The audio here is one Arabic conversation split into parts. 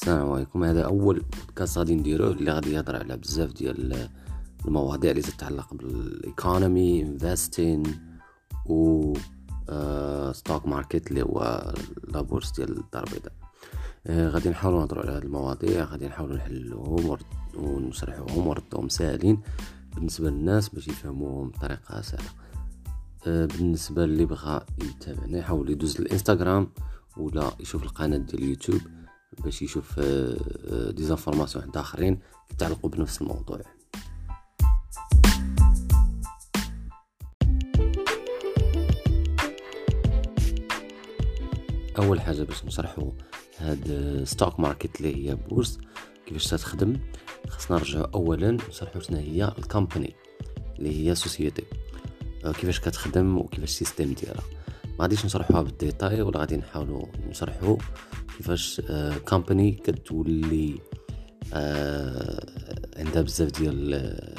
السلام عليكم. هذا أول بودكاست غادي نديروه اللي غادي يهضر على بزاف ديال المواضيع اللي تتعلق بال economy investing و stock market اللي هو la bourse ديال الدار البيضاء. آه، غادي نحاولوا نهضروا على هذه المواضيع غادي نحاولوا نحلوهم ونشرحوهم ونردوهم ساهلين بالنسبة للناس باش يفهموهم بطريقة سهلة. آه، بالنسبة اللي بغى يتابعنا يحاول يدوز الانستغرام ولا يشوف القناة ديال اليوتيوب. باش يشوف des informations آخرين يتعلقوا بنفس الموضوع. أول حاجة باش نشرحوا هاد stock market اللي هي bourse كيفاش تخدم خاصنا نرجعوا اولا نشرحوا شنو هي ال company اللي هي société. آه، كيفاش كتخدم وكيفاش ال system ديالها. ما غاديش نشرحوها بال détail ولا غادي نحاولوا نشرحوا كيفاش company آه، كتولي آه، عندها بزاف ديال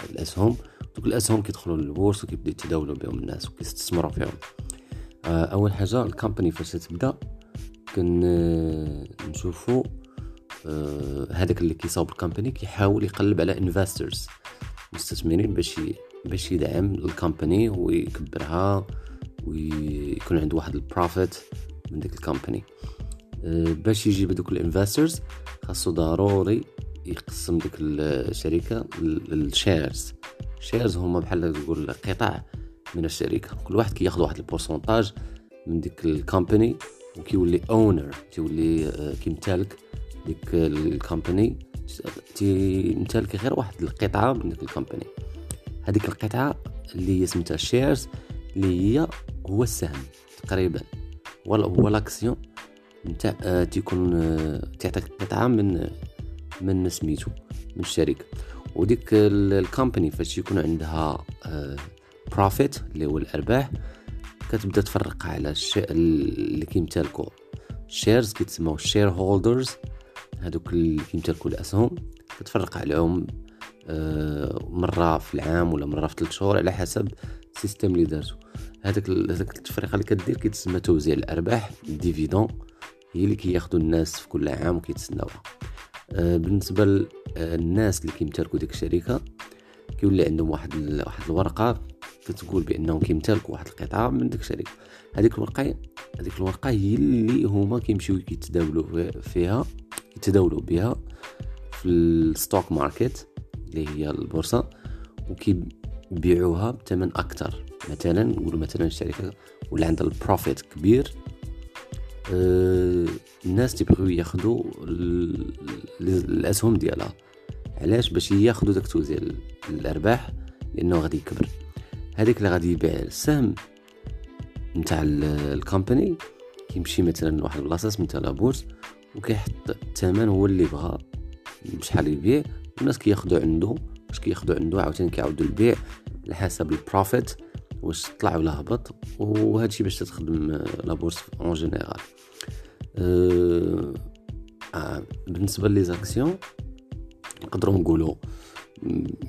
الاسهم دوك الاسهم كيدخلوا لل bourse وكيبداو يتداولوا بهم الناس وكيستثمروا فيهم. آه، أول حاجة ال company فاش تبدأ كن نشوفوا هذاك اللي كيصاوب ال company كيحاول يقلب على investors مستثمرين باش باش يدعم ال company ويكبرها ويكون عنده واحد ال profit من ديك ال company باش يجيب دوك ال investors خاصو ضروري يقسم ديك الشركة لل shares ال shares هما بحال تقول قطع من الشركة. كل واحد كياخذ واحد ال pourcentage من ديك ال company وكيولي owner تيولي آه، كيمتلك ديك ال company تيمتلك غير واحد القطعة من ديك الكومباني هذيك القطعة اللي هي سميتها shares اللي هي هو السهم تقريبا. ولا هو l'action نتاع آه، تيكون آه، تعطيك قطعة من من سميتو من الشركة وديك ال company فاش يكون عندها profit آه، اللي هو الأرباح كتبدا تفرق على الشيء اللي كيمتلكوا ال shares كيتسموا ال shareholders هذوك اللي كيمتلكوا الأسهم كتفرق عليهم مرة في العام ولا مرة في ثلاث شهور على حسب ال system اللي دارتو. هذاك التفريقه اللي كدير كيتسمى توزيع الأرباح ال dividende هي اللي كياخذوا الناس في كل عام وكيتسناوها. آه بالنسبة للناس اللي كيمتلكوا ديك الشركة كيولي عندهم واحد واحد الورقة كتقول بأنهم كيمتلكوا واحد القطعة من ديك الشركة. هذيك الورقة هذيك الورقة هي اللي هما كيمشيو كيتداولوا فيها يتداولوا بها في ال stock market اللي هي البورصة وكيبيعوها بثمن أكثر مثلا نقولوا مثلا الشركة ولا عندها ال profit كبير آه، الناس تيبغيو ياخذوا الأسهم ديالها. علاش؟ باش ياخذوا داك توزيع الأرباح لأنه غادي يكبر. هذيك اللي غادي يبيع السهم نتاع ال company كيمشي مثلا لواحد البلاصة سميتها la bourse وكيحط الثمن هو اللي بغا بشحال يبيع. والناس كياخذوا عنده باش كياخذوا عنده عاوتاني كيعاودوا البيع على حسب ال profit واش طلع ولا هبط وهادشي باش تخدم la bourse en général أه آه بالنسبة ل les actions نقدروا نقولوا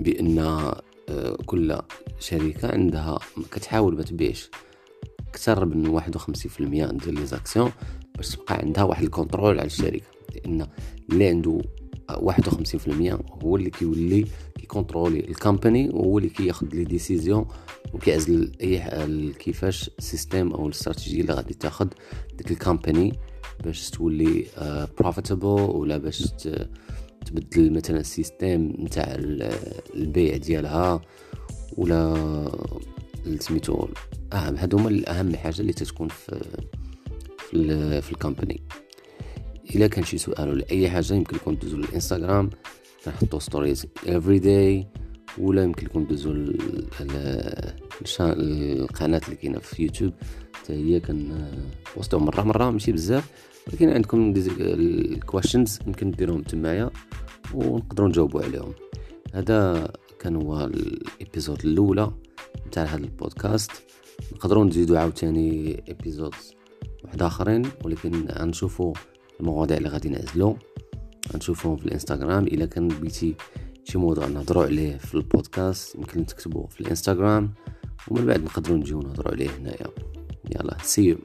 بأن آه كل شركة عندها كتحاول ما تبيعش أكثر من 51% ديال les actions باش تبقى عندها واحد ال control على الشركة. لأن اللي عنده 51% هو اللي كيولي كيكونترولي ال company وهو اللي كياخذ les décisions وكيعزل اي كيفاش ال system أو الاستراتيجية اللي غادي تاخذ ديك ال company باش تولي profitable ولا باش تبدل مثلا ال system نتاع البيع ديالها ولا سميتو أهم هادو هما الأهم حاجة اللي تتكون في في, في ال company إلا كان شي سؤال ولا أي حاجة يمكن لكم تدوزوا للإنستغرام كنحطوا stories every day ولا يمكن لكم تدوزوا القناه اللي كاينة في يوتيوب. حتى هي كانبوستو مره مرة ماشي بزاف. ولكن عندكم ال questions يمكن ديروهم تمايا ونقدروا نجاوبوا عليهم. هذا كان هو ال episode الأولى نتاع هذا البودكاست. نقدروا نزيدوا عاوتاني episode واحد آخرين ولكن غنشوفوا المواضيع اللي غادي نعزلو غنشوفهم في الانستغرام. إلا كان بغيتي شي موضوع نهضروا عليه في البودكاست يمكن تكتبوه في الانستغرام. ومن بعد نقدروا نجيو نهضروا عليه هنايا. يلا سي